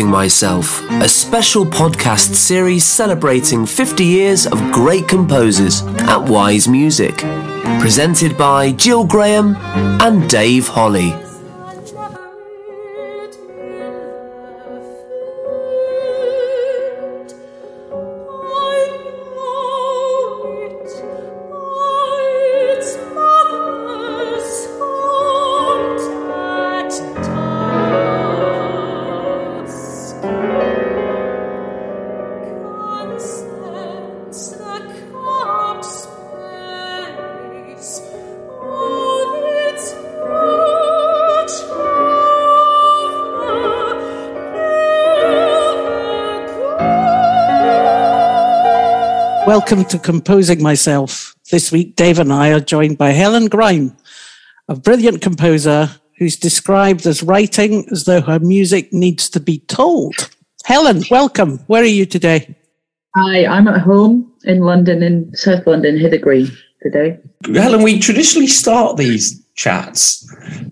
Myself, a special podcast series celebrating 50 years of great composers at Wise Music. Presented by Gill Graham and Dave Holley. Welcome to Composing Myself. This week, Dave and I are joined by Helen Grime, a brilliant composer who's described as writing as though her music needs to be told. Helen, welcome. Where are you today? Hi, I'm at home in London, in South London, Hither Green today. Helen, we traditionally start these chats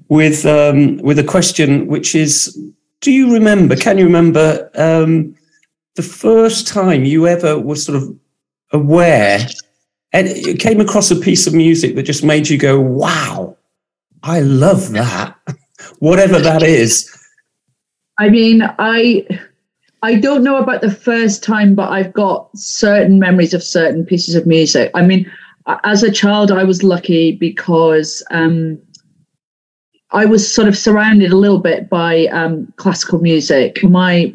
with um, with a question, which is: Do you remember? Can you remember um, the first time you ever were sort of aware and you came across a piece of music that just made you go, wow, I love that, whatever that is. I mean, I. I don't know about the first time, but I've got certain memories of certain pieces of music. I mean, as a child, I was lucky because um, I was sort of surrounded a little bit by um, classical music. My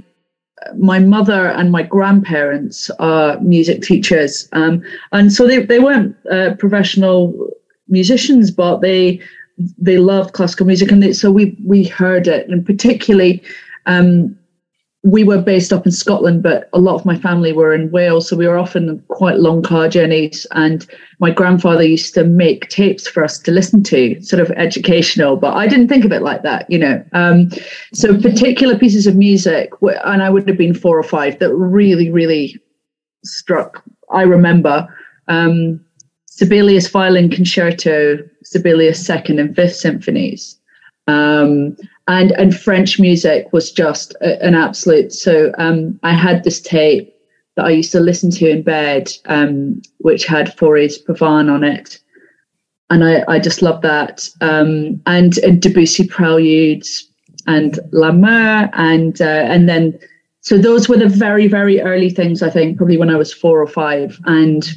my mother and my grandparents are music teachers, um, and so they they weren't uh, professional musicians, but they they loved classical music, and they, so we we heard it, and particularly. Um, we were based up in Scotland, but a lot of my family were in Wales. So we were often quite long car journeys. And my grandfather used to make tapes for us to listen to, sort of educational, but I didn't think of it like that, you know. Um, so particular pieces of music, and I would have been four or five, that really, really struck. I remember um, Sibelius Violin Concerto, Sibelius Second and Fifth Symphonies. Um, and and French music was just a, an absolute. So um, I had this tape that I used to listen to in bed, um, which had Fauré's Pavane on it, and I, I just love that. Um, and, and Debussy Preludes and La Mer, and uh, and then so those were the very very early things I think, probably when I was four or five, and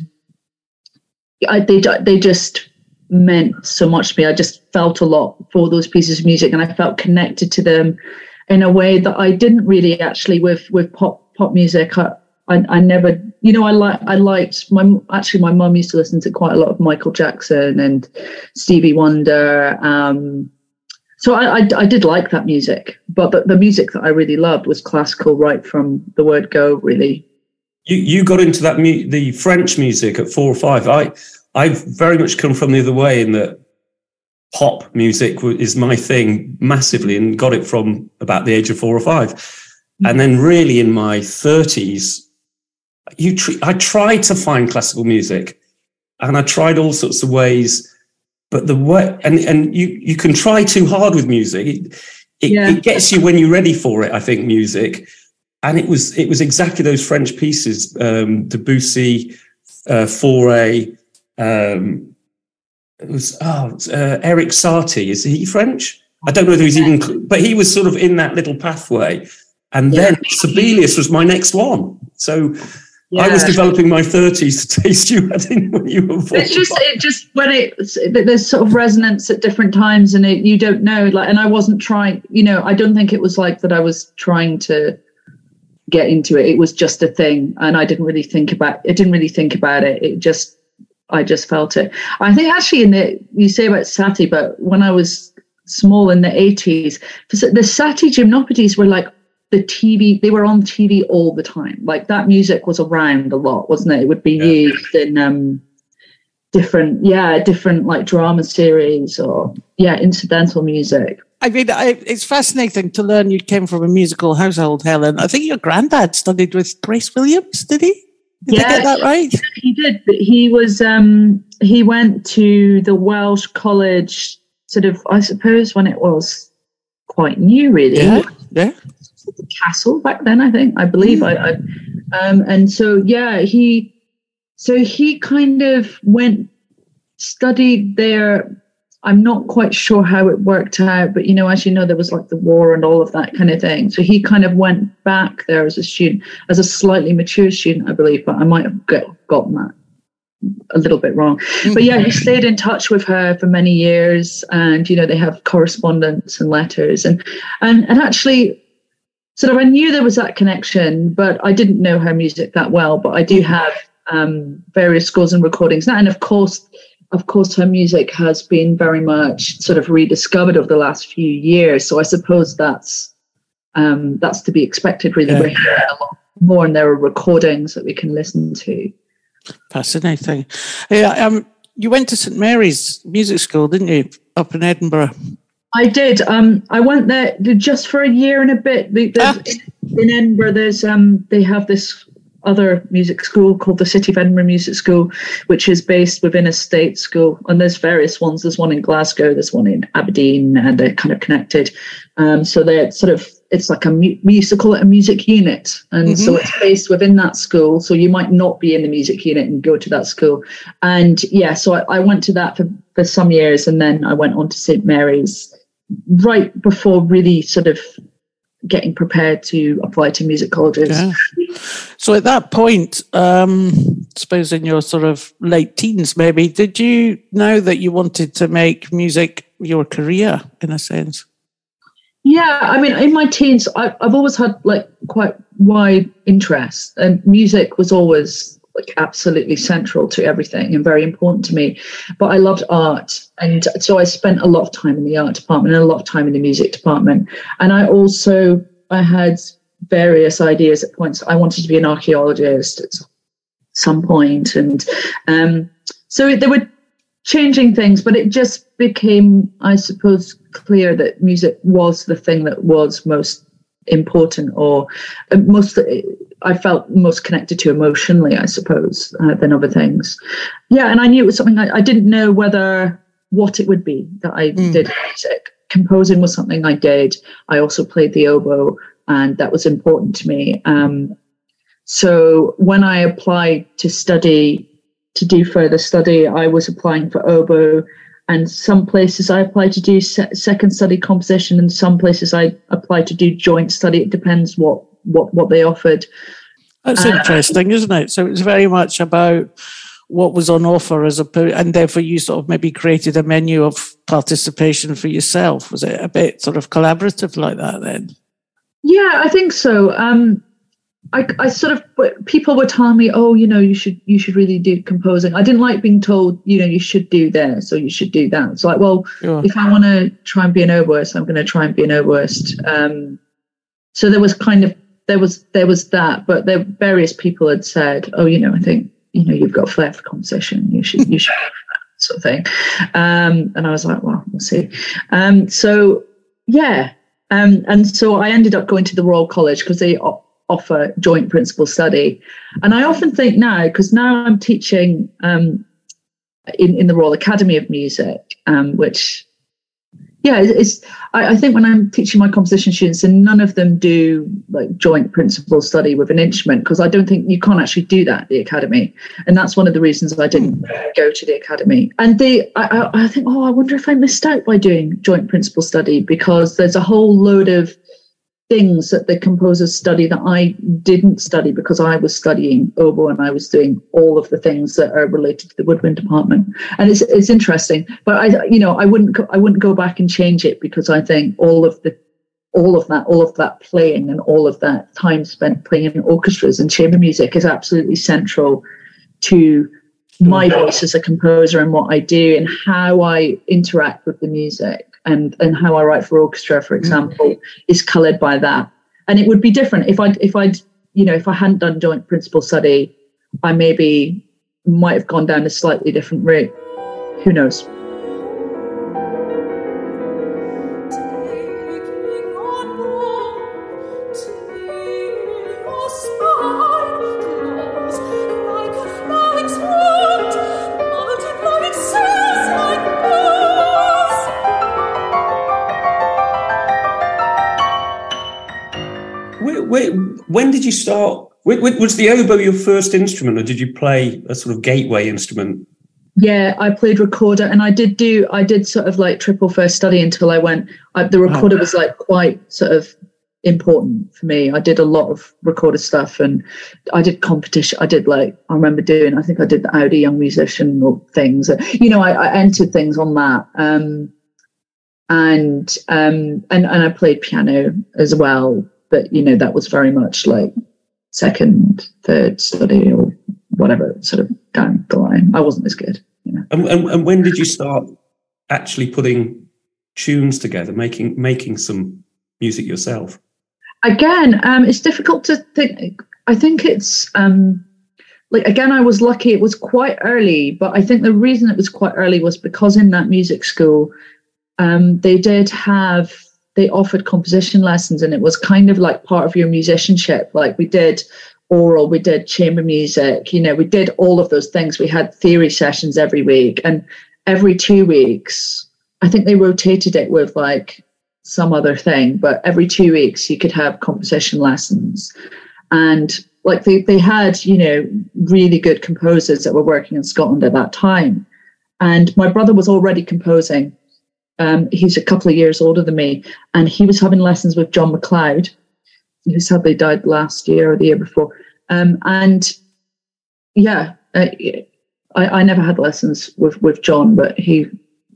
I, they they just meant so much to me. I just felt a lot for those pieces of music, and I felt connected to them in a way that I didn't really actually with with pop pop music. I, I, I never, you know, I like I liked my actually my mum used to listen to quite a lot of Michael Jackson and Stevie Wonder. Um, so I, I, I did like that music, but the, the music that I really loved was classical right from the word go. Really, you you got into that mu- the French music at four or five. I I've very much come from the other way in that pop music is my thing massively and got it from about the age of four or five. And then really in my 30s, you tr- I tried to find classical music and I tried all sorts of ways, but the way, and, and you, you can try too hard with music. It, it, yeah. it gets you when you're ready for it, I think, music. And it was, it was exactly those French pieces, um, Debussy, uh, Fauré, um, it was oh uh, Erik Satie. Is he French? I don't know whether he's even, but he was sort of in that little pathway. And then yeah. Sibelius was my next one. So yeah. I was developing my thirties to taste you had in when you were. It's just it just when it there's sort of resonance at different times, and it you don't know like. And I wasn't trying, you know. I don't think it was like that. I was trying to get into it. It was just a thing, and I didn't really think about. I didn't really think about it. It just I just felt it. I think actually in the you say about Satie, but when I was small in the eighties, the Satie gymnopédies were like the TV. They were on TV all the time. Like that music was around a lot, wasn't it? It would be yeah. used in um, different, yeah, different like drama series or yeah, incidental music. I mean, I, it's fascinating to learn you came from a musical household, Helen. I think your granddad studied with Grace Williams, did he? Did yeah, I get that right? He did. He was um he went to the Welsh College sort of I suppose when it was quite new really. Yeah. Yeah. castle back then. I think I believe I, I um, and so yeah, he so he kind of went studied there. I'm not quite sure how it worked out, but you know, as you know, there was like the war and all of that kind of thing. So he kind of went back there as a student, as a slightly mature student, I believe, but I might have got, gotten that a little bit wrong. But yeah, he stayed in touch with her for many years, and you know, they have correspondence and letters, and and and actually, sort of, I knew there was that connection, but I didn't know her music that well. But I do have um, various scores and recordings now, and of course. Of course, her music has been very much sort of rediscovered over the last few years. So I suppose that's um, that's to be expected. Really, Yeah. we're hearing a lot more, and there are recordings that we can listen to. Fascinating. Yeah, um, you went to St Mary's Music School, didn't you, up in Edinburgh? I did. Um, I went there just for a year and a bit. There's- Ah. In Edinburgh, there's um, they have this other music school called the City of Edinburgh Music School, which is based within a state school. And there's various ones. There's one in Glasgow. There's one in Aberdeen, and they're kind of connected. Um, so they're sort of it's like a mu- we used to call it a music unit, and so it's based within that school. So you might not be in the music unit and go to that school. And yeah, so I, I went to that for, for some years, and then I went on to St Mary's right before really sort of getting prepared to apply to music colleges. Yeah. So at that point, um, suppose in your sort of late teens, maybe, did you know that you wanted to make music your career in a sense? Yeah, I mean, in my teens, I, I've always had like quite wide interests, and music was always like absolutely central to everything and very important to me. But I loved art, and so I spent a lot of time in the art department and a lot of time in the music department. And I also I had various ideas at points. I wanted to be an archaeologist at some point, and um, so there were changing things, but it just became, I suppose, clear that music was the thing that was most important or uh, most I felt most connected to emotionally, I suppose, uh, than other things. Yeah, and I knew it was something I, I didn't know whether what it would be that I Mm. did music. Composing was something I did. I also played the oboe, and that was important to me. Um, so when I applied to study to do further study, I was applying for oboe, and some places I applied to do se- second study composition, and some places I applied to do joint study. It depends what what what they offered. That's Uh, interesting, isn't it? So it's very much about what was on offer as opposed, and therefore you sort of maybe created a menu of participation for yourself. Was it a bit sort of collaborative like that then? Yeah, I think so. Um, I, I sort of people were telling me, oh, you know, you should you should really do composing. I didn't like being told, you know, you should do this or you should do that. It's like, well, Sure. if I want to try and be an oboist, I'm going to try and be an oboist. Um, so there was kind of there was there was that, but there various people had said, oh, you know, I think you know you've got flair for composition. You should you should sort of thing. Um, and I was like, well, we'll see. Um, so yeah, um, and so I ended up going to the Royal College because they o- offer joint principal study. And I often think now, because now I'm teaching um, in, in the Royal Academy of Music, um, which, yeah, it's, I, I think when I'm teaching my composition students, and none of them do like joint principal study with an instrument, because I don't think you can't actually do that at the academy. And that's one of the reasons I didn't go to the academy. And the I, I, I think, oh, I wonder if I missed out by doing joint principal study because there's a whole load of things that the composers study that I didn't study because I was studying oboe and I was doing all of the things that are related to the woodwind department. And it's it's interesting, but I you know I wouldn't go, I wouldn't go back and change it because I think all of the all of that all of that playing and all of that time spent playing in orchestras and chamber music is absolutely central to my mm-hmm. voice as a composer and what I do and how I interact with the music and and how I write for orchestra, for mm. example, is coloured by that. And it would be different if I if I'd you know if I hadn't done joint principal study, I maybe might have gone down a slightly different route. Who knows? When did you start? Was the oboe your first instrument, or did you play a sort of gateway instrument? Yeah, I played recorder, and I did do. I did sort of like triple first study until I went. I, the recorder was like quite sort of important for me. I did a lot of recorder stuff, and I did competition. I did like I remember doing. I think I did the Audi Young Musician things. You know, I, I entered things on that. Um, and um and and I played piano as well, but you know that was very much like second, third study or whatever, sort of down the line. I wasn't as good, you know. And, and, and when did you start actually putting tunes together, making making some music yourself? Again, um, it's difficult to think. I think it's um, like again, I was lucky. It was quite early, but I think the reason it was quite early was because in that music school, um, they did have they offered composition lessons, and it was kind of like part of your musicianship. Like we did oral, we did chamber music. You know, we did all of those things. We had theory sessions every week, and every two weeks, I think they rotated it with like some other thing, but every two weeks you could have composition lessons. And like they, they had, you know, really good composers that were working in Scotland at that time. And my brother was already composing. Um, he's a couple of years older than me, and he was having lessons with John McLeod, who sadly died last year or the year before. Um, and yeah, uh, I, I never had lessons with, with John, but he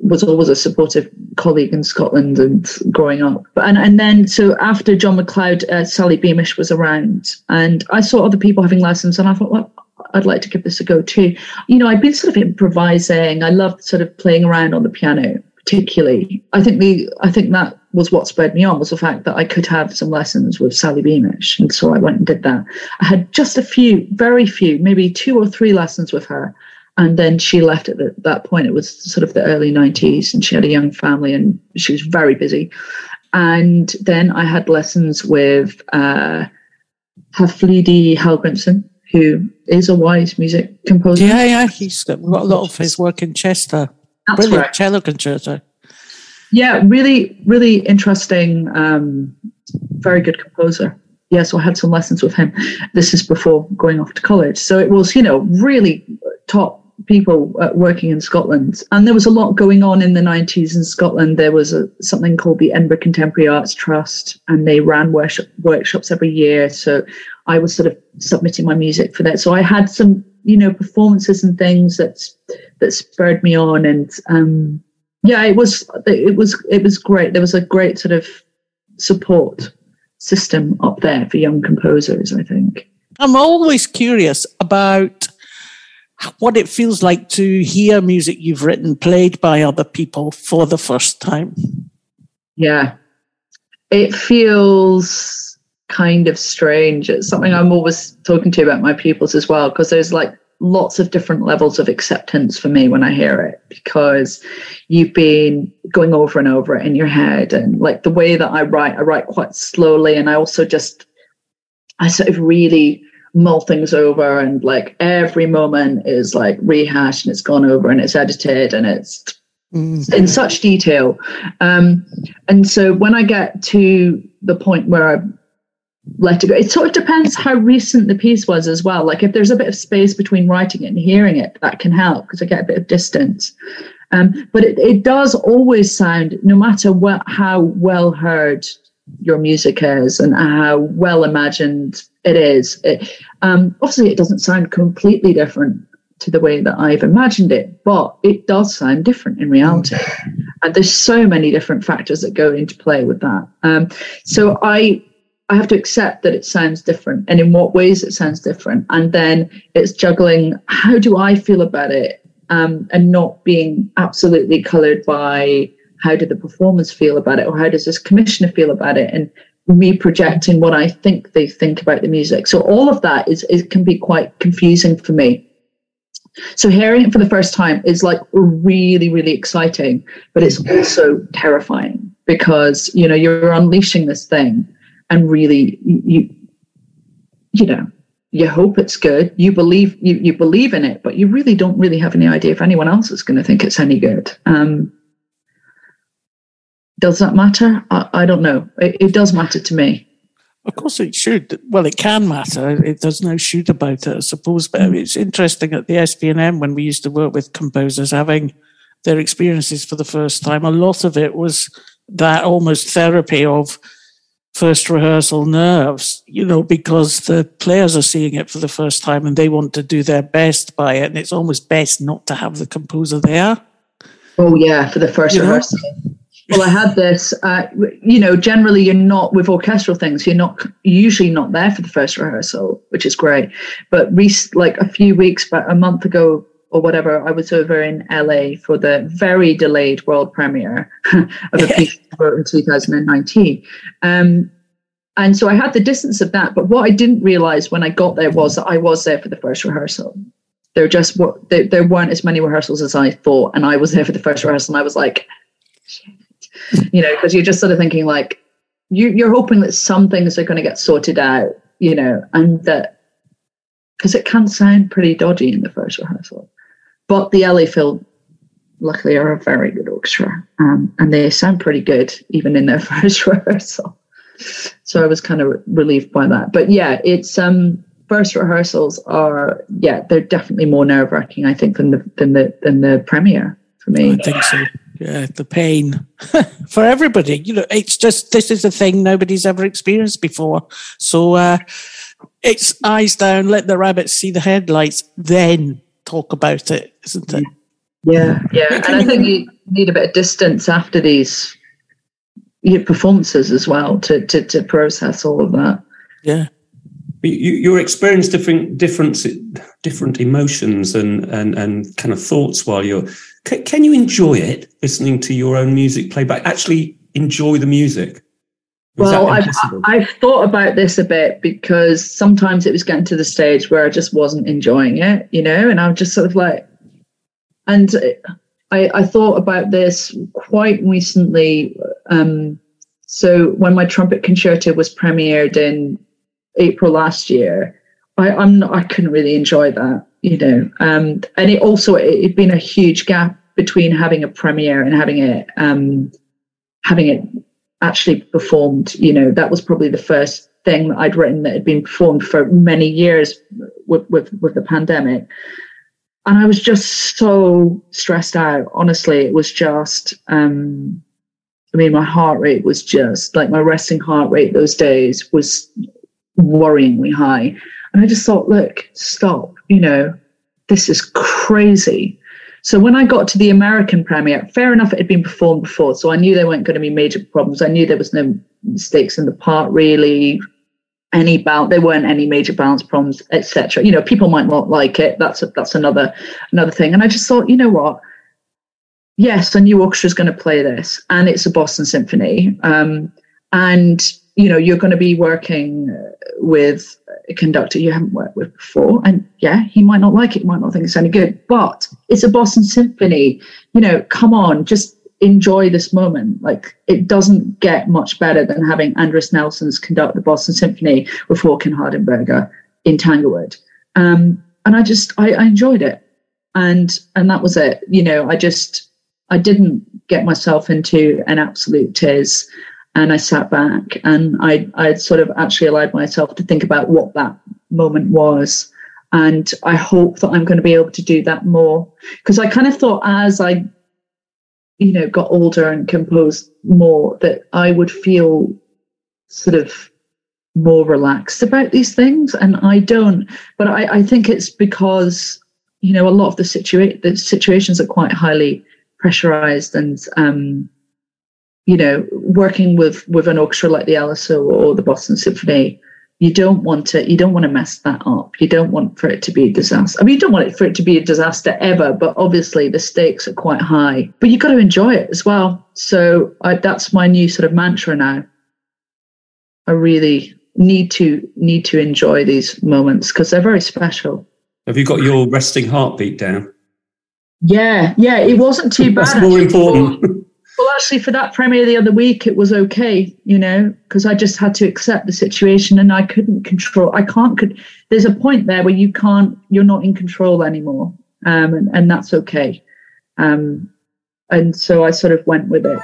was always a supportive colleague in Scotland and growing up. And and then so after John McLeod, uh, Sally Beamish was around, and I saw other people having lessons, and I thought, well, I'd like to give this a go too. You know, I'd been sort of improvising. I loved sort of playing around on the piano, particularly. I think the I think that was what spurred me on was the fact that I could have some lessons with Sally Beamish, and so I went and did that. I had just a few, very few, maybe two or three lessons with her and then she left at the, that point. It was sort of the early 90s, and she had a young family and she was very busy. And then I had lessons with uh, Haflidi Hallgrimsson, who is a wise music composer. Yeah, yeah, he's got a lot of his work in Chester. That's Brilliant right. cello concerto. Yeah, really, really interesting, um, very good composer. Yeah, so I had some lessons with him. This is before going off to college. So it was, you know, really top people uh, working in Scotland. And there was a lot going on in the 90s in Scotland. There was a, something called the Edinburgh Contemporary Arts Trust, and they ran workshop, workshops every year. So I was sort of submitting my music for that. So I had some, you know, performances and things that that spurred me on. And um, yeah, it was it was it was great. There was a great sort of support system up there for young composers. I think. I'm always curious about what it feels like to hear music you've written played by other people for the first time. Yeah. It feels kind of strange. It's something I'm always talking to about my pupils as well, because there's like lots of different levels of acceptance for me when I hear it, because you've been going over and over it in your head. And like the way that I write, I write quite slowly. And I also just, I sort of really mull things over and like every moment is like rehashed and it's gone over and it's edited and it's Mm. in such detail. Um, and so when I get to the point where I let it go, it sort of depends how recent the piece was as well. Like if there's a bit of space between writing it and hearing it, that can help because I get a bit of distance. Um, but it, it does always sound, no matter what, how well heard your music is and how well imagined it is. It, um, obviously, it doesn't sound completely different to the way that I've imagined it, but it does sound different in reality. And there's so many different factors that go into play with that. Um, so I I have to accept that it sounds different and in what ways it sounds different. And then it's juggling how do I feel about it um, and not being absolutely colored by how did the performers feel about it or how does this commissioner feel about it and me projecting what I think they think about the music. So all of that is it can be quite confusing for me. So hearing it for the first time is like really, really exciting, but it's also terrifying because you know you're unleashing this thing, and really you, you know, you hope it's good. You believe you you believe in it, but you really don't really have any idea if anyone else is going to think it's any good. Um, does that matter? I, I don't know. It, it does matter to me. Of course, it should. Well, it can matter. It, there's no shoot about it, I suppose. But it's interesting at the SPNM when we used to work with composers having their experiences for the first time. A lot of it was that almost therapy of first rehearsal nerves, you know, because the players are seeing it for the first time and they want to do their best by it. And it's almost best not to have the composer there. Oh, yeah, for the first You know? rehearsal. Well, I had this, uh, you know, generally you're not with orchestral things, you're not usually not there for the first rehearsal, which is great. But rec- like a few weeks, about a month ago or whatever, I was over in LA for the very delayed world premiere of a piece I wrote in 2019. Um, and so I had the distance of that. But what I didn't realize when I got there was that I was there for the first rehearsal. There just were, there, there weren't as many rehearsals as I thought. And I was there for the first rehearsal and I was like, shit. You know, because you're just sort of thinking like, you, you're hoping that some things are going to get sorted out, you know, and that because it can sound pretty dodgy in the first rehearsal. But the Phil, luckily, are a very good orchestra, um, and they sound pretty good even in their first rehearsal. So I was kind of relieved by that. But yeah, it's um first rehearsals are yeah they're definitely more nerve wracking I think than the than the than the premiere for me. I think so. Yeah, the pain for everybody. You know, it's just this is a thing nobody's ever experienced before. So uh, it's eyes down, let the rabbits see the headlights, then talk about it, isn't it? Yeah, yeah, and I think you need a bit of distance after these your performances as well to to to process all of that. Yeah. You, you experience different different different emotions and and and kind of thoughts while you're. Can, can you enjoy it listening to your own music playback? Actually, enjoy the music. Well, I've. I've thought about this a bit because sometimes it was getting to the stage where I just wasn't enjoying it, you know, and I'm just sort of like, and I, I thought about this quite recently. Um, so when my trumpet concerto was premiered in April last year, I, I'm not, I couldn't really enjoy that, you know, um, and it also it had been a huge gap between having a premiere and having it um, having it actually performed. You know, that was probably the first thing that I'd written that had been performed for many years with with, with the pandemic. And I was just so stressed out. Honestly, it was just um I mean, my heart rate was just like my resting heart rate those days was worryingly high. And I just thought, look, stop, you know, this is crazy. So when I got to the American premiere, fair enough, it had been performed before, so I knew there weren't going to be major problems. I knew there was no mistakes in the part, really. Any balance, there weren't any major balance problems, etc. You know, people might not like it. That's a, that's another another thing. And I just thought, you know what? Yes, a new orchestra is going to play this, and it's a Boston Symphony. Um, and you know, you're going to be working with a conductor you haven't worked with before. And yeah, he might not like it, might not think it's any good, but it's a Boston Symphony. You know, come on, just enjoy this moment. Like it doesn't get much better than having Andris Nelsons conduct the Boston Symphony with Håkan Hardenberger in Tanglewood. Um, and I just I, I enjoyed it. And and that was it. You know, I just I didn't get myself into an absolute tears and I sat back and I I sort of actually allowed myself to think about what that moment was. And I hope that I'm going to be able to do that more because I kind of thought as I, you know, got older and composed more that I would feel sort of more relaxed about these things, and I don't. But I, I think it's because you know a lot of the situa- the situations are quite highly pressurized and um, you know, working with with an orchestra like the LSO or the Boston Symphony, you don't want to you don't want to mess that up. You don't want for it to be a disaster. I mean, you don't want it for it to be a disaster ever, but obviously the stakes are quite high. But you've got to enjoy it as well. So I, that's my new sort of mantra now. I really need to need to enjoy these moments because they're very special. Have you got your resting heartbeat down? Yeah, yeah, it wasn't too bad. That's more actually. important. Well, actually, for that premiere the other week, it was okay, you know, because I just had to accept the situation and I couldn't control. I can't. Could, there's a point there where you can't. You're not in control anymore, um, and and that's okay. Um, and so I sort of went with it.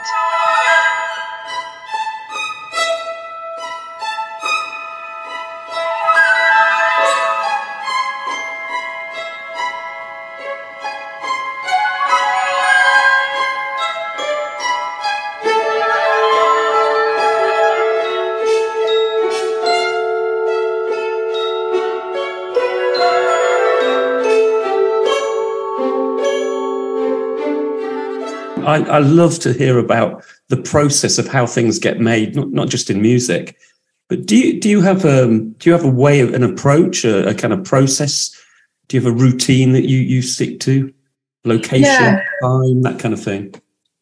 I, I love to hear about the process of how things get made, not, not just in music. But do you do you have um do you have a way of an approach, a, a kind of process? Do you have a routine that you you stick to? Location, Yeah. time, that kind of thing.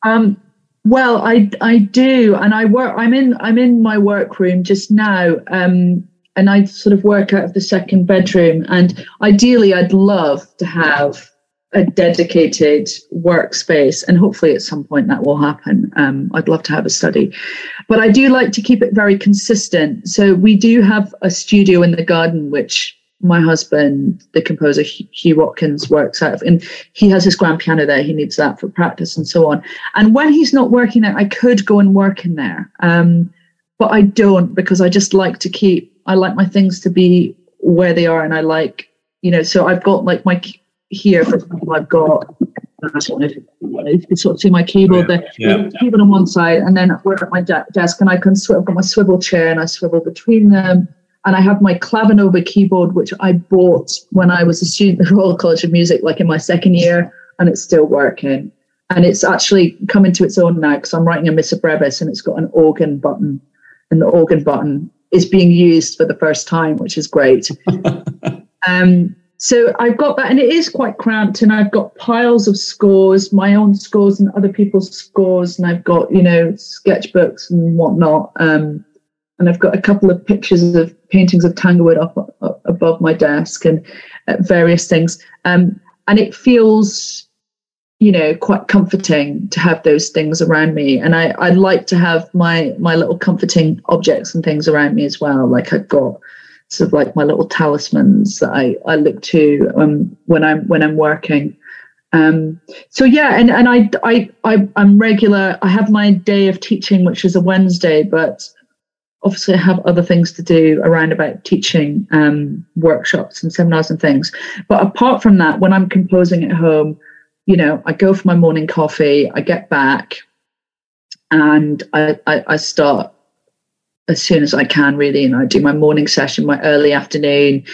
Um, well, I I do, and I work. I'm in I'm in my workroom just now, um, and I sort of work out of the second bedroom. And ideally, I'd love to have a dedicated workspace, and hopefully, at some point, that will happen. Um, I'd love to have a study, but I do like to keep it very consistent. So we do have a studio in the garden, which my husband, the composer Huw Watkins, works out of, and he has his grand piano there. He needs that for practice and so on. And when he's not working there, I could go and work in there, um, but I don't because I just like to keep. I like my things to be where they are, and I like, you know. So I've got like my here, for example, I've got. I don't know if if you can sort of see my keyboard there. Yeah. Keyboard on one side, and then I work at my de- desk, and I can swivel. I've got my swivel chair, and I swivel between them and I have my Clavinova keyboard, which I bought when I was a student at the Royal College of Music, like in my second year, and it's still working. And it's actually coming to its own now because I'm writing a Missa Brevis and it's got an organ button, and the organ button is being used for the first time, which is great. um, so I've got that, and it is quite cramped, and I've got piles of scores, my own scores and other people's scores, and I've got you know sketchbooks and whatnot. Um, and I've got a couple of pictures of paintings of Tanglewood up, up above my desk and uh, various things. Um, and it feels, you know, quite comforting to have those things around me. And I, I like to have my my little comforting objects and things around me as well. Like I've got sort of like my little talismans that I, I look to um, when I'm when I'm working. Um, so yeah, and and I I I I'm regular. I have my day of teaching, which is a Wednesday, but obviously I have other things to do around about teaching um, workshops and seminars and things. But apart from that, when I'm composing at home, you know, I go for my morning coffee, I get back, and I, I, I start as soon as I can, really, and I do my morning session, my early afternoon,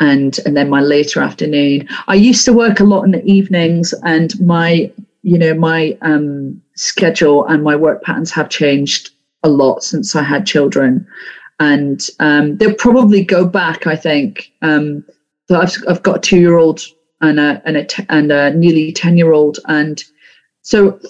and and then my later afternoon. I used to work a lot in the evenings, and my you know my um, schedule and my work patterns have changed a lot since I had children, and um, they'll probably go back. I think. Um, so I've I've got a two year old and a and a t- and a nearly ten year old, and so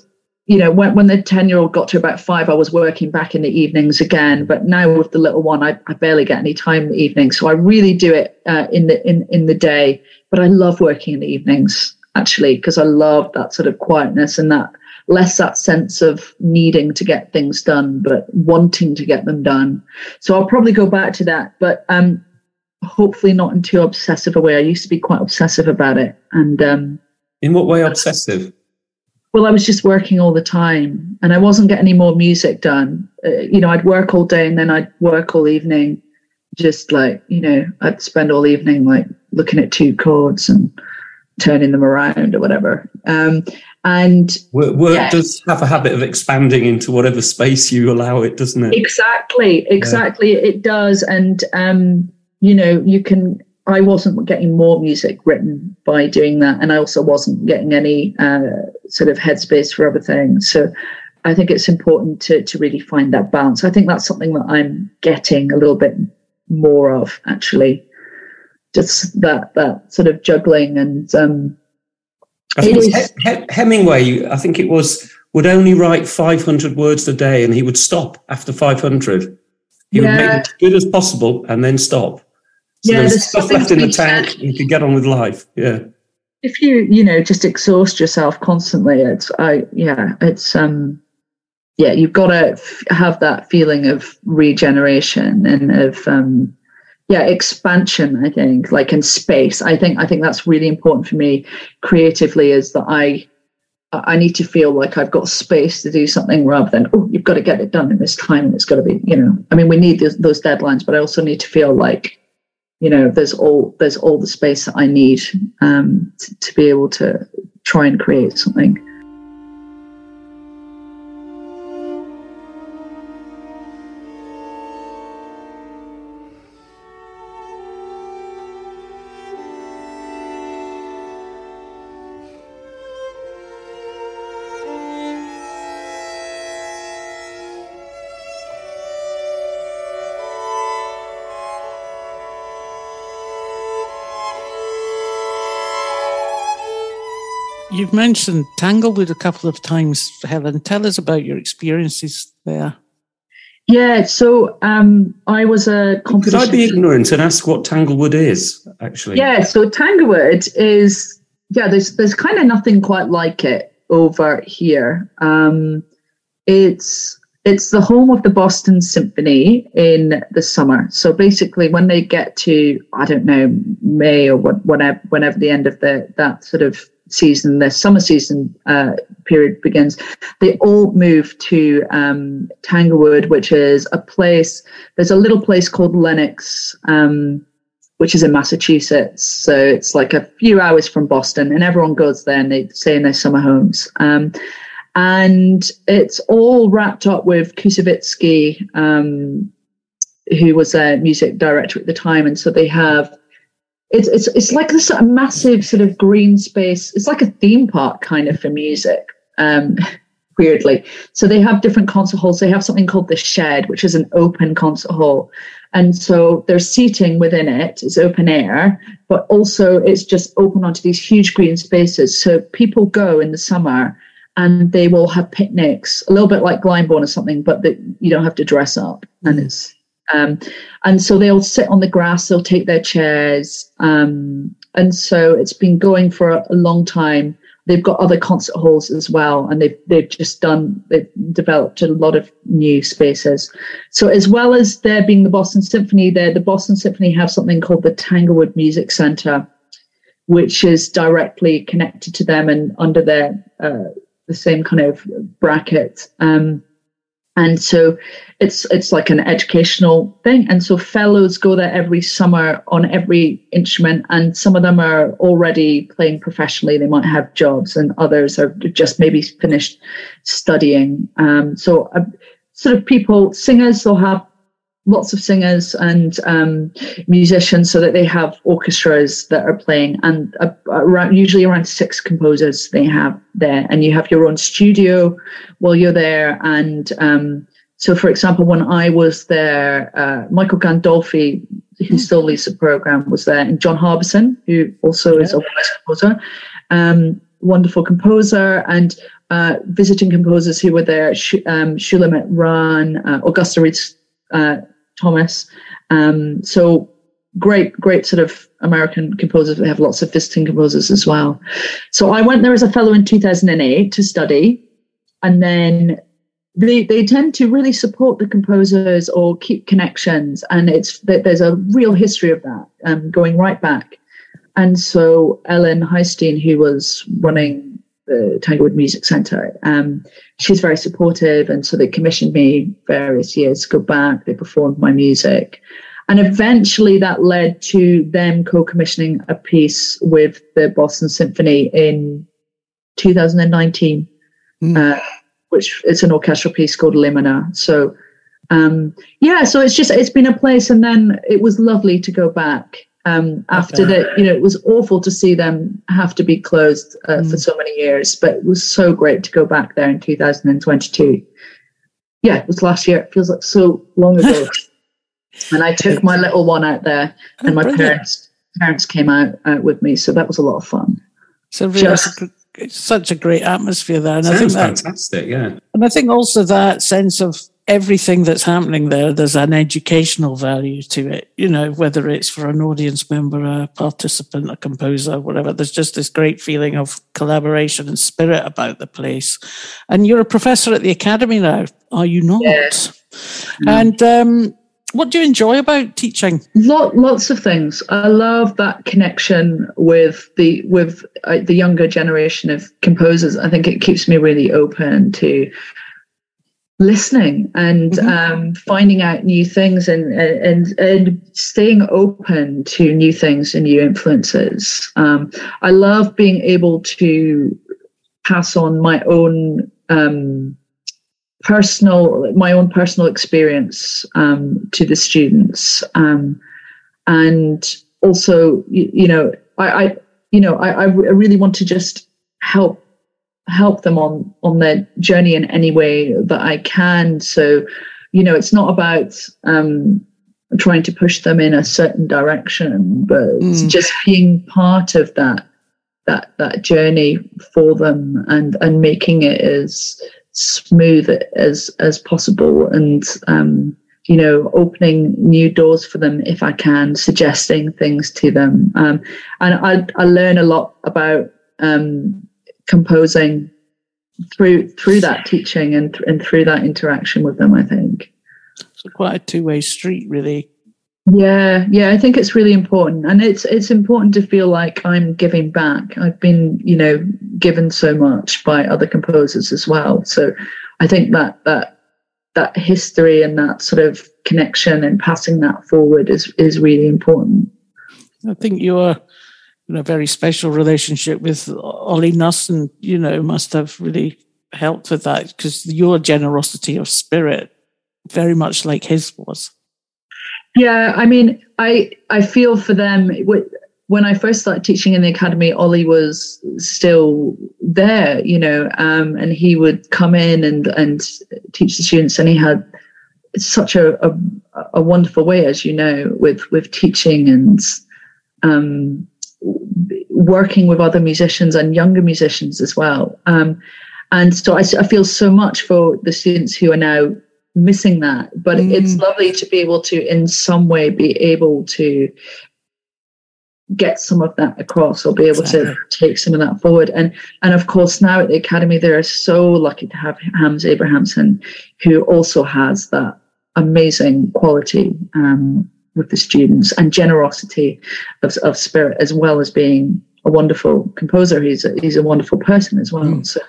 you know when when the ten year old got to about five, I was working back in the evenings again. But now with the little one, I, I barely get any time in the evening, so I really do it uh, in the in in the day. But I love working in the evenings actually because I love that sort of quietness and that less that sense of needing to get things done, but wanting to get them done. So I'll probably go back to that, but um, hopefully not in too obsessive a way. I used to be quite obsessive about it, and um, In what way obsessive? Well, I was just working all the time, and I wasn't getting any more music done. Uh, you know, I'd work all day, and then I'd work all evening. Just like you know, I'd spend all evening like looking at two chords and turning them around or whatever. Um, and Work, work Yeah. does have a habit of expanding into whatever space you allow it, doesn't it? Exactly, exactly. It does, and um, you know, you can. I wasn't getting more music written by doing that, and I also wasn't getting any uh, sort of headspace for other things. So, I think it's important to to really find that balance. I think that's something that I'm getting a little bit more of, actually. Just that that sort of juggling and um, I think It it was is- He- He- Hemingway, I think it was, would only write 500 words a day and he would stop after 500. He would Yeah. make it as good as possible and then stop. So Yeah, there there's stuff left in the be said. tank. You could get on with life. Yeah. if you you know just exhaust yourself constantly it's i yeah it's um yeah you've got to f- have that feeling of regeneration and of um yeah expansion i think like in space i think i think that's really important for me creatively is that i i need to feel like i've got space to do something rather than oh you've got to get it done in this time and it's got to be you know i mean we need those, those deadlines but i also need to feel like you know there's all there's all the space that i need um, to, to be able to try and create something You've mentioned Tanglewood a couple of times, Helen. Tell us about your experiences there. Yeah, so um, I was a Could. I be ignorant and ask what Tanglewood is, actually? Yeah, so Tanglewood is yeah. There's there's kind of nothing quite like it over here. Um, it's it's the home of the Boston Symphony in the summer. So basically, when they get to I don't know May or what, whenever whenever the end of the that sort of season, the summer season uh, period begins, they all move to um, Tanglewood, which is a place. There's a little place called Lenox. Um, which is in Massachusetts. So it's like a few hours from Boston, and everyone goes there and they stay in their summer homes. Um, and it's all wrapped up with Koussevitzky, um, who was a music director at the time. And so they have it's it's it's like this sort of massive sort of green space. It's like a theme park kind of for music. Um, weirdly. So they have different concert halls. They have something called the shed, which is an open concert hall. And so there's seating within it, it's open air, but also it's just open onto these huge green spaces. So people go in the summer and they will have picnics, a little bit like Glyndebourne or something, but that you don't have to dress up. And it's um, and so they'll sit on the grass, they'll take their chairs. Um, and so it's been going for a, a long time they've got other concert halls as well and they've they've just done they've developed a lot of new spaces so as well as there being the boston symphony there the boston symphony have something called the tanglewood music center which is directly connected to them and under their uh, the same kind of bracket um, and so it's it's like an educational thing. And so fellows go there every summer on every instrument and some of them are already playing professionally. They might have jobs and others are just maybe finished studying. Um, so uh, sort of people singers they'll have lots of singers and um, musicians so that they have orchestras that are playing and uh, around, usually around six composers they have there. And you have your own studio while you're there and um, so for example when i was there uh, michael gandolfi who still leads the program was there and john harbison who also is a composer um, wonderful composer and uh, visiting composers who were there Sh- um, Shulamit Ran, uh, Augusta Read uh, Thomas. Um, so great, great sort of American composers. They have lots of visiting composers as well. So I went there as a fellow in 2008 to study, and then they they tend to really support the composers or keep connections, and it's there's a real history of that um, going right back. And so Ellen Highstein, who was running the Tanglewood Music Centre. Um, she's very supportive, and so they commissioned me various years to go back. They performed my music, and eventually that led to them co-commissioning a piece with the Boston Symphony in 2019, uh, which it's an orchestral piece called Limina. So. Um, yeah, so it's just it's been a place, and then it was lovely to go back um, after that, you know, it was awful to see them have to be closed uh, for so many years, but it was so great to go back there in 2022. Yeah, it was last year. It feels like so long ago. and I took my little one out there, and my brilliant. parents parents came out, out with me, so that was a lot of fun. So really, it's, it's such a great atmosphere there, and I think that, fantastic, yeah. and I think also that sense of everything that's happening there, there's an educational value to it. You know, whether it's for an audience member, a participant, a composer, whatever. There's just this great feeling of collaboration and spirit about the place. And you're a professor at the academy now, are you not? Yeah. And um, what do you enjoy about teaching? Lot, lots of things. I love that connection with the with uh, the younger generation of composers. I think it keeps me really open to listening and um, finding out new things and, and and staying open to new things and new influences. Um, I love being able to pass on my own um, personal my own personal experience um, to the students um, and also you, you know I, I you know I, I really want to just help help them on on their journey in any way that I can. So, you know, it's not about um, trying to push them in a certain direction, but it's just being part of that that that journey for them and and making it as smooth as as possible and um, you know opening new doors for them if I can, suggesting things to them, um, and I I learn a lot about um, composing through through that teaching and th- and through that interaction with them. I think. So quite a two way street, really. Yeah, yeah, I think it's really important, and it's it's important to feel like I'm giving back. I've been, you know, given so much by other composers as well. So, I think that that that history and that sort of connection and passing that forward is is really important. I think you're in a very special relationship with Ollie Knussen, and you know must have really helped with that because your generosity of spirit, very much like his was. Yeah, I mean, I I feel for them. When I first started teaching in the academy, Ollie was still there, you know, um, and he would come in and and teach the students, and he had such a, a, a wonderful way, as you know, with with teaching and um, working with other musicians and younger musicians as well. Um, and so I, I, feel so much for the students who are now missing that. But mm. it's lovely to be able to, in some way, be able to get some of that across or be able exactly. to take some of that forward and and of course now at the academy they're so lucky to have Hans Abrahamsen who also has that amazing quality um, with the students and generosity of, of spirit as well as being a wonderful composer. He's a, he's a wonderful person as well. Mm. so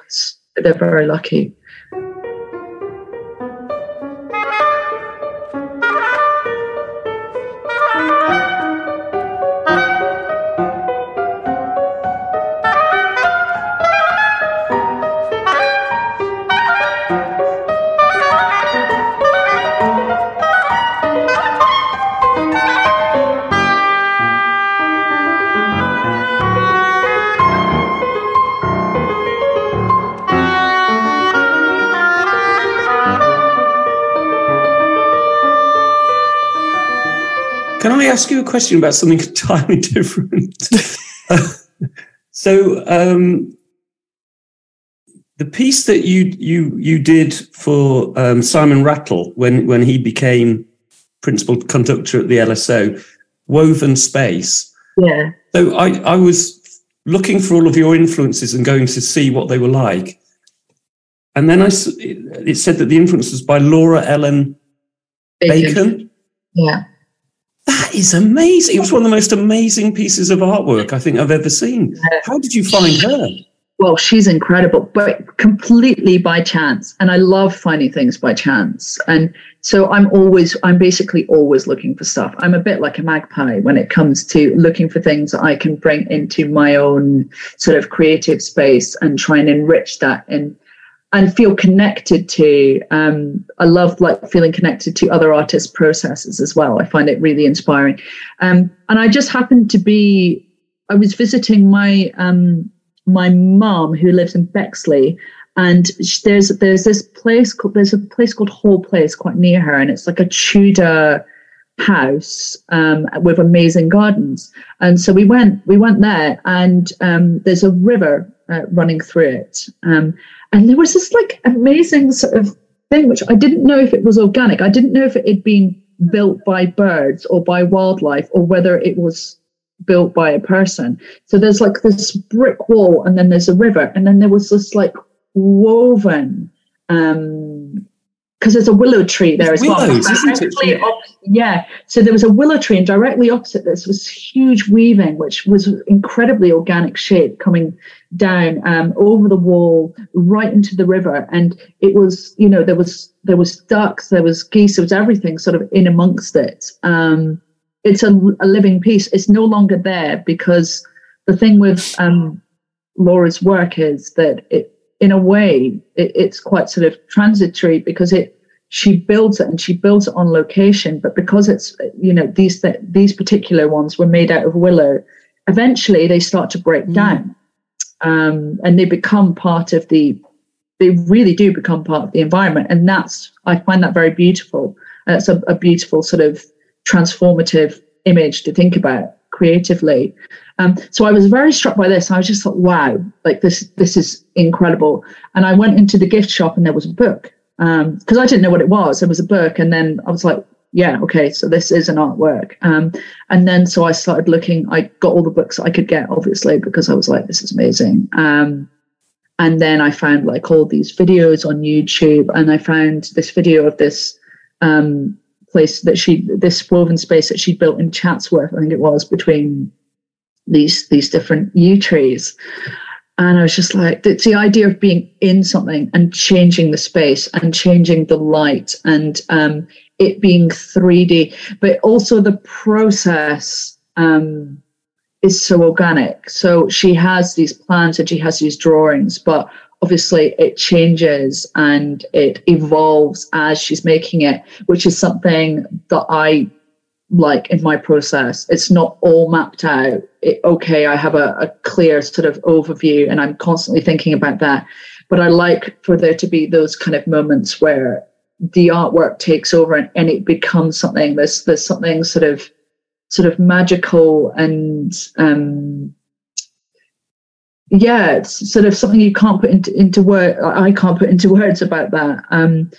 they're very lucky ask you a question about something entirely different? so, um, the piece that you you you did for um, Simon Rattle when when he became principal conductor at the LSO, Woven Space. Yeah. So I I was looking for all of your influences and going to see what they were like, and then I it said that the influence was by Laura Ellen Bacon. Bacon. Yeah. That is amazing. It was one of the most amazing pieces of artwork I think I've ever seen. How did you find her? Well, she's incredible, but completely by chance. And I love finding things by chance. And so I'm always, I'm basically always looking for stuff. I'm a bit like a magpie when it comes to looking for things that I can bring into my own sort of creative space and try and enrich that and and feel connected to um, i love like feeling connected to other artists processes as well. I find it really inspiring. Um, and i just happened to be i was visiting my um, my mom who lives in bexley and there's there's this place called there's a place called hall place quite near her and it's like a tudor house um, with amazing gardens. And so we went we went there and um, there's a river uh, running through it. Um, and there was this like amazing sort of thing, which I didn't know if it was organic. I didn't know if it had been built by birds or by wildlife or whether it was built by a person. So there's like this brick wall and then there's a river and then there was this like woven um because there's a willow tree there as willows, well. Op- yeah. So there was a willow tree, and directly opposite this was huge weaving, which was incredibly organic shape coming down um, over the wall right into the river. And it was, you know, there was there was ducks, there was geese, there was everything sort of in amongst it. Um, it's a, a living piece. It's no longer there because the thing with um, Laura's work is that it in a way, it, it's quite sort of transitory because it she builds it and she builds it on location. But because it's you know these th- these particular ones were made out of willow, eventually they start to break mm. down, um, and they become part of the. They really do become part of the environment, and that's I find that very beautiful. It's a, a beautiful sort of transformative image to think about creatively. Um, so I was very struck by this. I was just like, wow, like this, this is incredible. And I went into the gift shop and there was a book because um, I didn't know what it was. There was a book, and then I was like, yeah, okay, so this is an artwork. Um, and then so I started looking. I got all the books I could get, obviously, because I was like, this is amazing. Um, and then I found like all these videos on YouTube, and I found this video of this um, place that she, this woven space that she built in Chatsworth, I think it was between these these different yew trees. And I was just like, it's the idea of being in something and changing the space and changing the light and um, it being 3D, but also the process um, is so organic. So she has these plans and she has these drawings, but obviously it changes and it evolves as she's making it, which is something that I like in my process. It's not all mapped out. It, okay, I have a, a clear sort of overview and I'm constantly thinking about that. But I like for there to be those kind of moments where the artwork takes over and, and it becomes something there's there's something sort of sort of magical and um yeah it's sort of something you can't put into into word i can't put into words about that um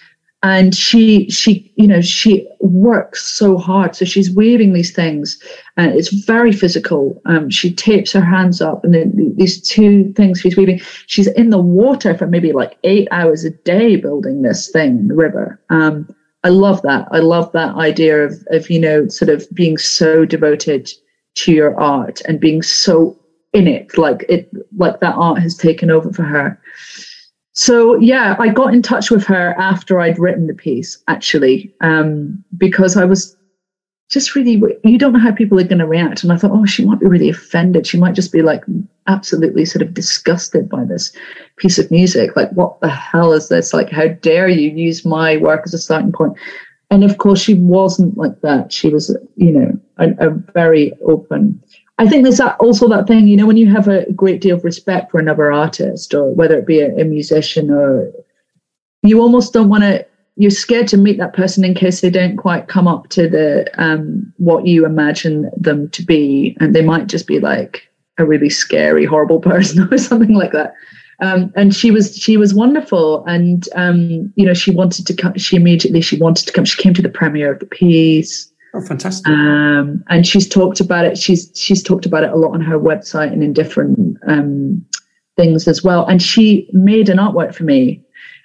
and she she you know she works so hard. So she's weaving these things and it's very physical. Um, she tapes her hands up and then these two things she's weaving. She's in the water for maybe like eight hours a day building this thing the river. Um, i love that. I love that idea of of you know sort of being so devoted to your art and being so in it. Like it like that art has taken over for her so yeah, I got in touch with her after I'd written the piece, actually, um, because I was just really you don't know how people are going to react, and I thought, oh, she might be really offended. She might just be like absolutely sort of disgusted by this piece of music. Like, what the hell is this? Like, how dare you use my work as a starting point? And of course, she wasn't like that. She was, you know, a, a very open I think there's that, also that thing, you know, when you have a great deal of respect for another artist, or whether it be a, a musician, or you almost don't want to. You're scared to meet that person in case they don't quite come up to the um, what you imagine them to be, and they might just be like a really scary, horrible person or something like that. Um, and she was she was wonderful, and um, you know she wanted to come. She immediately she wanted to come. She came to the premiere of the piece. Oh, fantastic! Um, and she's talked about it. She's she's talked about it a lot on her website and in different um, things as well. And she made an artwork for me,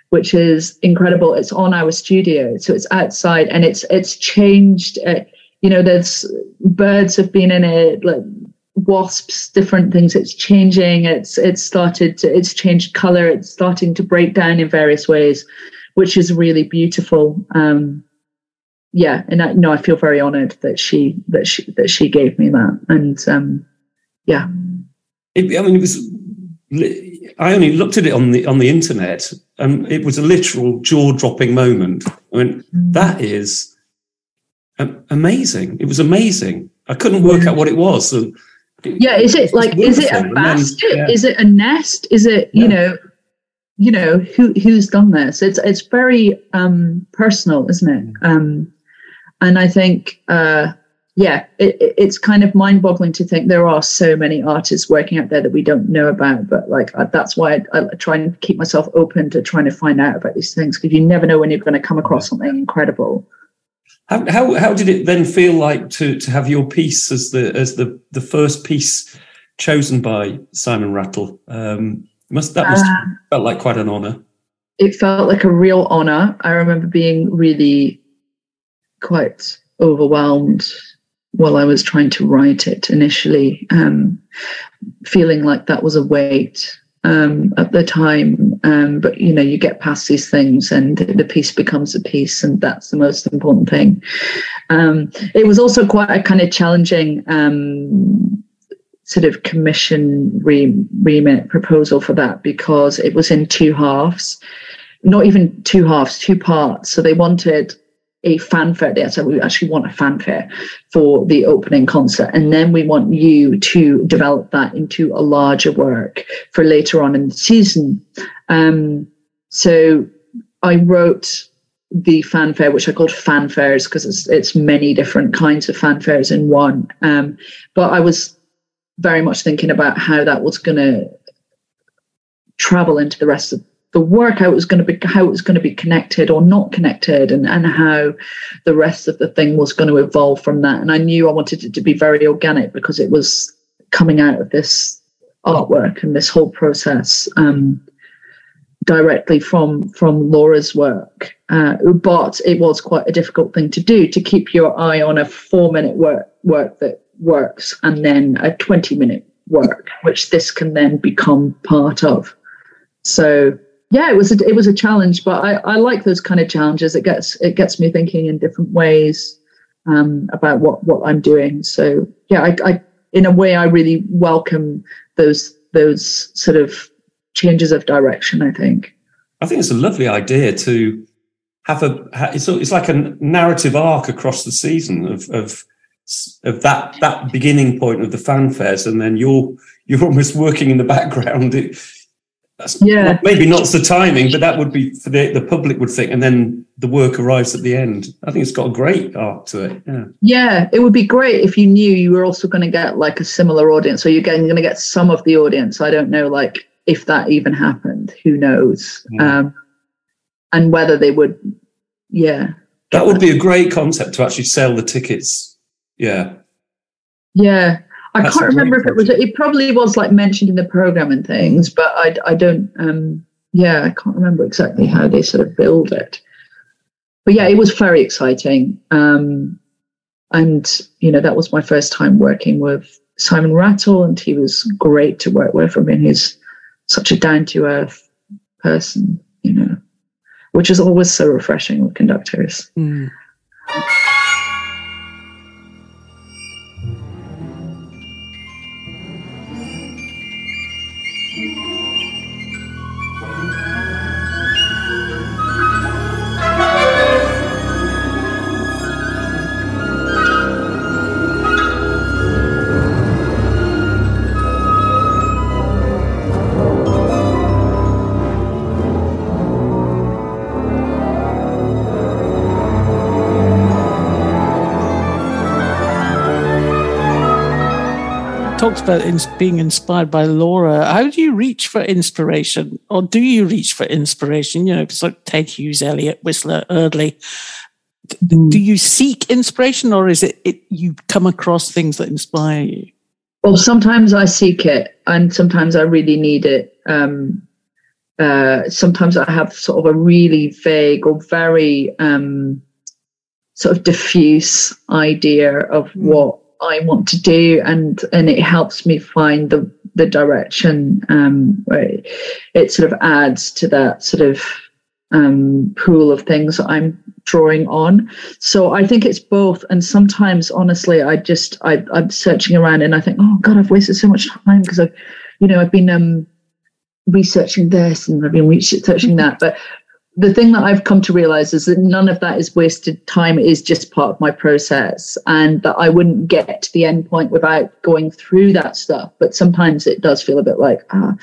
which is incredible. It's on our studio, so it's outside, and it's it's changed. Uh, you know, there's birds have been in it, like wasps, different things. It's changing. It's it's started. To, it's changed color. It's starting to break down in various ways, which is really beautiful. Um, yeah, and I, you know, I feel very honoured that she that she that she gave me that, and um, yeah. It, I mean, it was. I only looked at it on the on the internet, and it was a literal jaw dropping moment. I mean, mm. that is amazing. It was amazing. I couldn't work out what it was. So it, yeah, is it like is it a basket? Then, yeah. Is it a nest? Is it you yeah. know? You know who who's done this? It's it's very um, personal, isn't it? Mm. Um, and I think, uh, yeah, it, it's kind of mind boggling to think there are so many artists working out there that we don't know about. But like, that's why I, I try and keep myself open to trying to find out about these things because you never know when you're going to come across something incredible. How, how, how did it then feel like to, to have your piece as the as the, the first piece chosen by Simon Rattle? Um, must that must uh, felt like quite an honor. It felt like a real honor. I remember being really quite overwhelmed while I was trying to write it initially, um, feeling like that was a weight um, at the time. Um, but you know, you get past these things, and the piece becomes a piece, and that's the most important thing. Um, it was also quite a kind of challenging um, sort of commission re- remit proposal for that because it was in two halves, not even two halves, two parts. So they wanted a fanfare there. So we actually want a fanfare for the opening concert. And then we want you to develop that into a larger work for later on in the season. Um, so I wrote the fanfare, which I called fanfares because it's it's many different kinds of fanfares in one. Um, but I was very much thinking about how that was going to travel into the rest of the work, how it was going to be, how it was going to be connected or not connected, and and how the rest of the thing was going to evolve from that. And I knew I wanted it to be very organic because it was coming out of this artwork and this whole process um, directly from from Laura's work. Uh, but it was quite a difficult thing to do to keep your eye on a four minute work work that works and then a 20 minute work which this can then become part of so yeah it was a, it was a challenge but I, I like those kind of challenges it gets it gets me thinking in different ways um, about what what i'm doing so yeah I, I in a way i really welcome those those sort of changes of direction i think I think it's a lovely idea to have a. It's it's like a narrative arc across the season of of of that that beginning point of the fanfares, and then you're you're almost working in the background. It, that's Yeah. maybe not the timing, but that would be for the the public would think, and then the work arrives at the end. I think it's got a great arc to it. Yeah, Yeah, it would be great if you knew you were also going to get like a similar audience, or you're getting going to get some of the audience. I don't know, like if that even happened. Who knows? Yeah. Um, and whether they would, yeah, that would be a great concept to actually sell the tickets. Yeah, yeah. I That's can't remember if it was. It probably was like mentioned in the program and things, but I, I don't. Um, yeah, I can't remember exactly how they sort of build it. But yeah, it was very exciting. Um, and you know that was my first time working with Simon Rattle, and he was great to work with. I mean, he's such a down to earth person, you know, which is always so refreshing with conductors. Mm. Talked about being inspired by Laura. How do you reach for inspiration, or do you reach for inspiration? You know, it's like Ted Hughes, Elliot Whistler, Eardley. D- Do you seek inspiration, or is it, it you come across things that inspire you? Well, sometimes I seek it, and sometimes I really need it. Um, uh, sometimes I have sort of a really vague or very um, sort of diffuse idea of what I want to do, and and it helps me find the the direction. Um, it, it sort of adds to that sort of um, pool of things I'm drawing on. So I think it's both. And sometimes, honestly, I just I, I'm searching around and I think, oh God, I've wasted so much time because I've, you know, I've been um, researching this and I've been researching that. But the thing that I've come to realize is that none of that is wasted time. It is just part of my process, and that I wouldn't get to the end point without going through that stuff. But sometimes it does feel a bit like ah.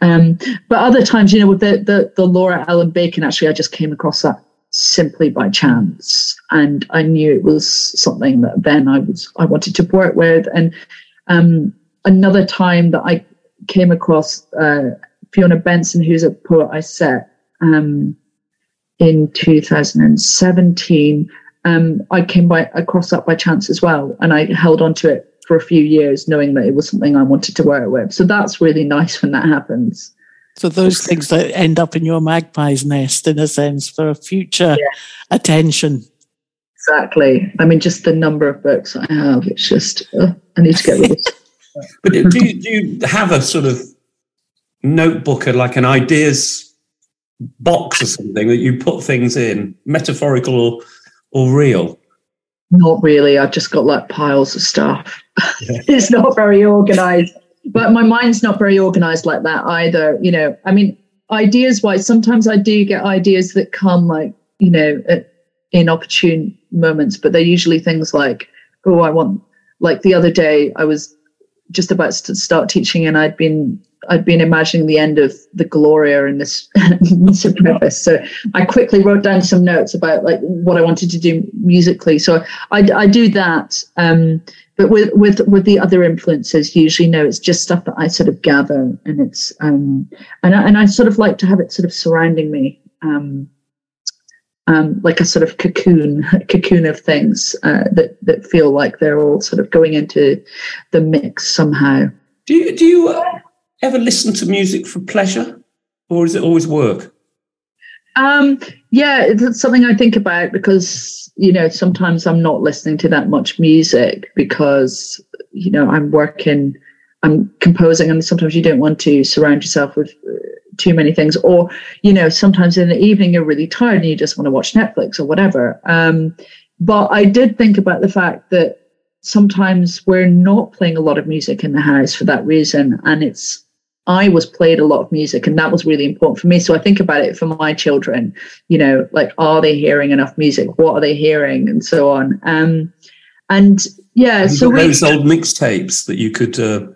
Um, but other times, you know, with the the, the Laura Ellen Bacon, actually, I just came across that simply by chance, and I knew it was something that then I was I wanted to work with. And um, another time that I came across uh, Fiona Benson, who's a poet I set. Um, in 2017, um, I came by across that by chance as well, and I held on to it for a few years, knowing that it was something I wanted to work with. So that's really nice when that happens. So those things that end up in your magpie's nest, in a sense, for future attention. Exactly. I mean, just the number of books I have, it's just uh, I need to get rid of. but do you, do you have a sort of notebook, or like an ideas box or something that you put things in, metaphorical or or real? Not really. I've just got like piles of stuff. it's not very organized. But my mind's not very organized like that either. You know, I mean, ideas wise, sometimes I do get ideas that come like, you know, at inopportune moments, but they're usually things like, oh, I want, like the other day, I was just about to start teaching and I'd been I'd been imagining the end of the Gloria in this, preface. So I quickly wrote down some notes about like what I wanted to do musically. So I, I do that. Um, but with with with the other influences, usually no, it's just stuff that I sort of gather, and it's um, and I, and I sort of like to have it sort of surrounding me, um, um, like a sort of cocoon, cocoon of things uh, that that feel like they're all sort of going into the mix somehow. Do you do you uh, ever listen to music for pleasure, or is it always work? Um, yeah, it's something I think about because you know sometimes I'm not listening to that much music because you know I'm working, I'm composing, and sometimes you don't want to surround yourself with uh, too many things, or you know sometimes in the evening you're really tired and you just want to watch Netflix or whatever. Um, but I did think about the fact that sometimes we're not playing a lot of music in the house for that reason, and it's I was played a lot of music and that was really important for me. So I think about it for my children, you know, like, are they hearing enough music? What are they hearing? And so on. Um, and yeah, you so got we, those old mixtapes that you could, uh,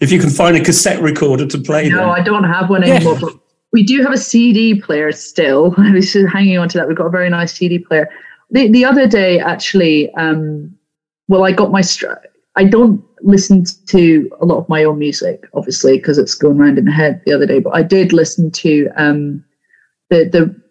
if you can find a cassette recorder to play no, them. I don't have one Yeah. anymore, but we do have a CD player still. I was just hanging on to that. We've got a very nice CD player. The, the other day, actually, um, well, I got my, str- I don't listen to a lot of my own music, obviously, because it's going around in the head the other day. But I did listen to um, the the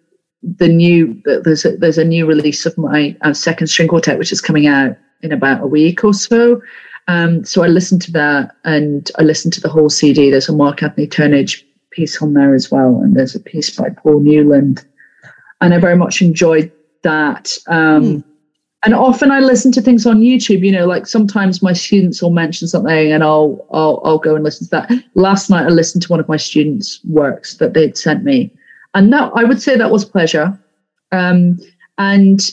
the new there's a, there's a new release of my uh, second string quartet, which is coming out in about a week or so. Um, so I listened to that, and I listened to the whole CD. There's a Mark Anthony Turnage piece on there as well, and there's a piece by Paul Newland, and I very much enjoyed that. Um, and often I listen to things on YouTube. You know, like sometimes my students will mention something, and I'll I'll I'll go and listen to that. Last night I listened to one of my students' works that they'd sent me, and that I would say that was pleasure. Um, and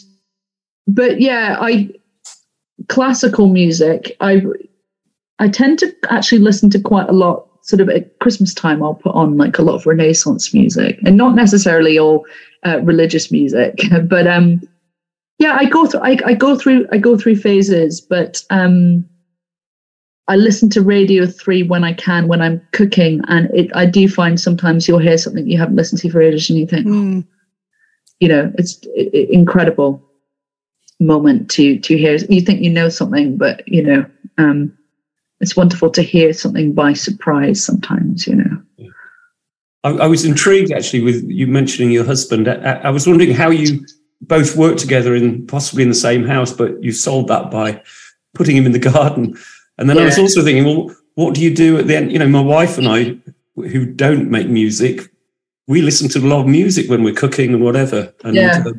but yeah, I classical music. I I tend to actually listen to quite a lot. Sort of at Christmas time, I'll put on like a lot of Renaissance music, and not necessarily all uh, religious music, but um yeah i go through I, I go through i go through phases but um i listen to radio 3 when i can when i'm cooking and it i do find sometimes you'll hear something you haven't listened to for ages and you think Mm. you know it's i- i- incredible moment to to hear you think you know something but you know um it's wonderful to hear something by surprise sometimes you know I, I was intrigued actually with you mentioning your husband. I, I was wondering how you both work together in possibly in the same house, but you solved that by putting him in the garden. And then I was also thinking, well, what do you do at the end? You know, my wife and I, who don't make music, we listen to a lot of music when we're cooking and whatever. And Yeah. uh,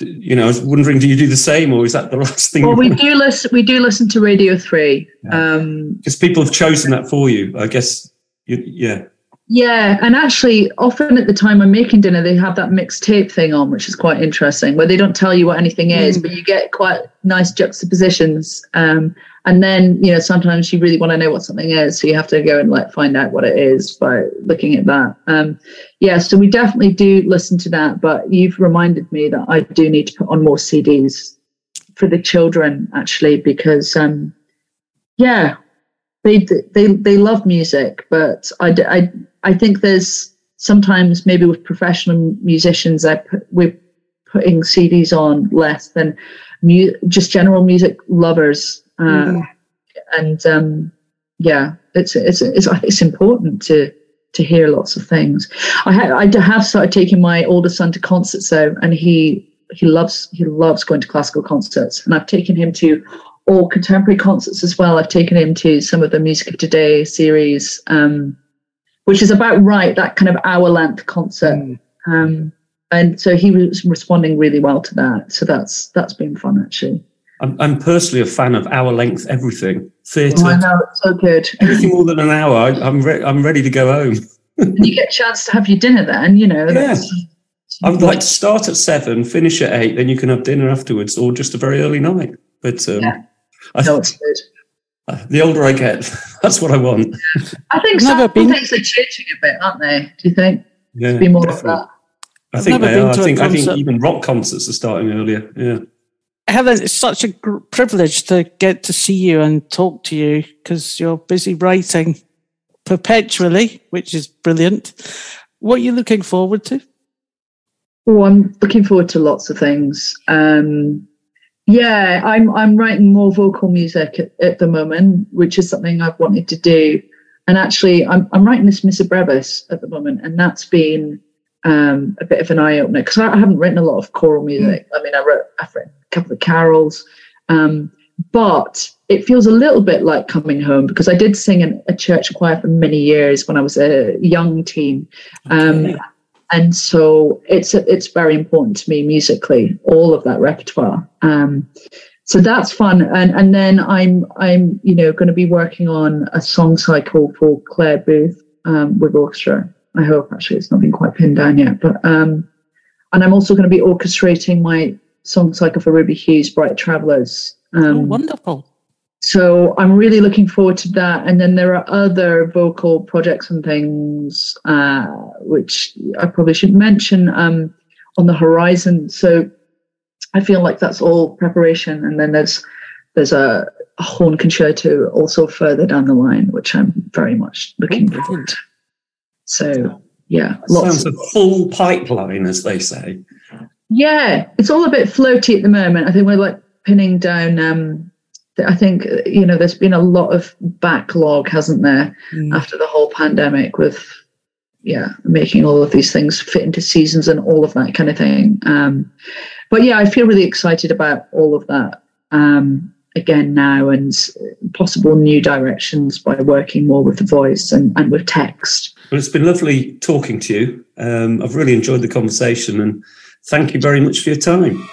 you know, I was wondering, do you do the same, or is that the last thing? well we do listen we do listen to radio 3 Yeah. um Because people have chosen that for you, I guess. You, yeah, Yeah, and actually, often at the time I'm making dinner, they have that mixed tape thing on, which is quite interesting, where they don't tell you what anything is, Mm. but you get quite nice juxtapositions. Um, and then, you know, sometimes you really want to know what something is, so you have to go and like find out what it is by looking at that. Um, yeah, so we definitely do listen to that, but you've reminded me that I do need to put on more CDs for the children, actually, because um, yeah, they they they love music, but I, I I think there's sometimes maybe with professional musicians, I put, we're putting CDs on less than mu- just general music lovers, uh, Mhm. and um, yeah, it's it's it's it's important to to hear lots of things. I ha- I have started taking my older son to concerts though, and he he loves he loves going to classical concerts, and I've taken him to all contemporary concerts as well. I've taken him to some of the Music of Today series, um, which is about right that kind of hour length concert. Mm. Um, and so he was responding really well to that. So that's that's been fun actually. I'm, I'm personally a fan of hour length everything, theatre. Oh, I know it's so good. anything more than an hour, I, I'm re- I'm ready to go home. and you get a chance to have your dinner then, you know. That's, I would like to start at seven, finish at eight, then you can have dinner afterwards, or just a very early night. But um, Yeah. I, No, it's good. The older I get, that's what I want. I think Never some been- things are changing a bit, aren't they? Do you think? Yeah, Be more definitely. of that. I I've think they been are. I to a think I think even rock concerts are starting earlier. Yeah, Helen, it's such a gr- privilege to get to see you and talk to you because you're busy writing perpetually, which is brilliant. What are you looking forward to? Oh, I'm looking forward to lots of things. Um, Yeah, I'm I'm writing more vocal music at, at the moment, which is something I've wanted to do. And actually, I'm I'm writing this Missa Brevis at the moment, and that's been um, a bit of an eye opener because I haven't written a lot of choral music. I mean, I wrote I've written a couple of carols, um, but it feels a little bit like coming home because I did sing in a church choir for many years when I was a young teen. Um, Okay. And so it's it's very important to me musically all of that repertoire. Um so that's fun. And and then i'm i'm you know going to be working on a song cycle for claire booth um, with orchestra. I hope actually it's not been quite pinned down yet but um and i'm also going to be orchestrating my song cycle for ruby hughes bright travelers. Um oh, wonderful. So I'm really looking forward to that. And then there are other vocal projects and things uh, which I probably should mention um, on the horizon. So I feel like that's all preparation. And then there's there's a, a horn concerto also further down the line, which I'm very much looking Oh, forward to. So yeah, lots Sounds a full pipeline, as they say. Yeah, it's all a bit floaty at the moment. I think we're like pinning down. Um, I think you know there's been a lot of backlog, hasn't there, Mm. after the whole pandemic with yeah making all of these things fit into seasons and all of that kind of thing. Um, but yeah, I feel really excited about all of that um, again now and possible new directions by working more with the voice and, and with text. Well, it's been lovely talking to you. Um, I've really enjoyed the conversation and thank you very much for your time.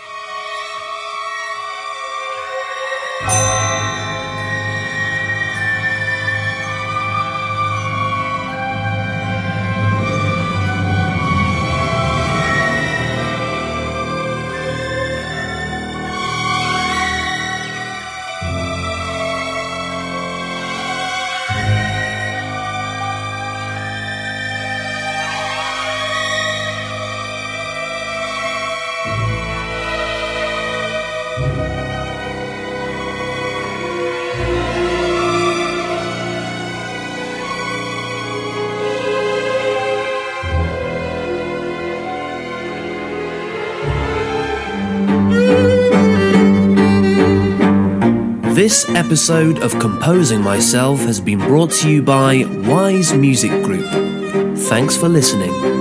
Episode of Composing Myself has been brought to you by Wise Music Group. Thanks for listening.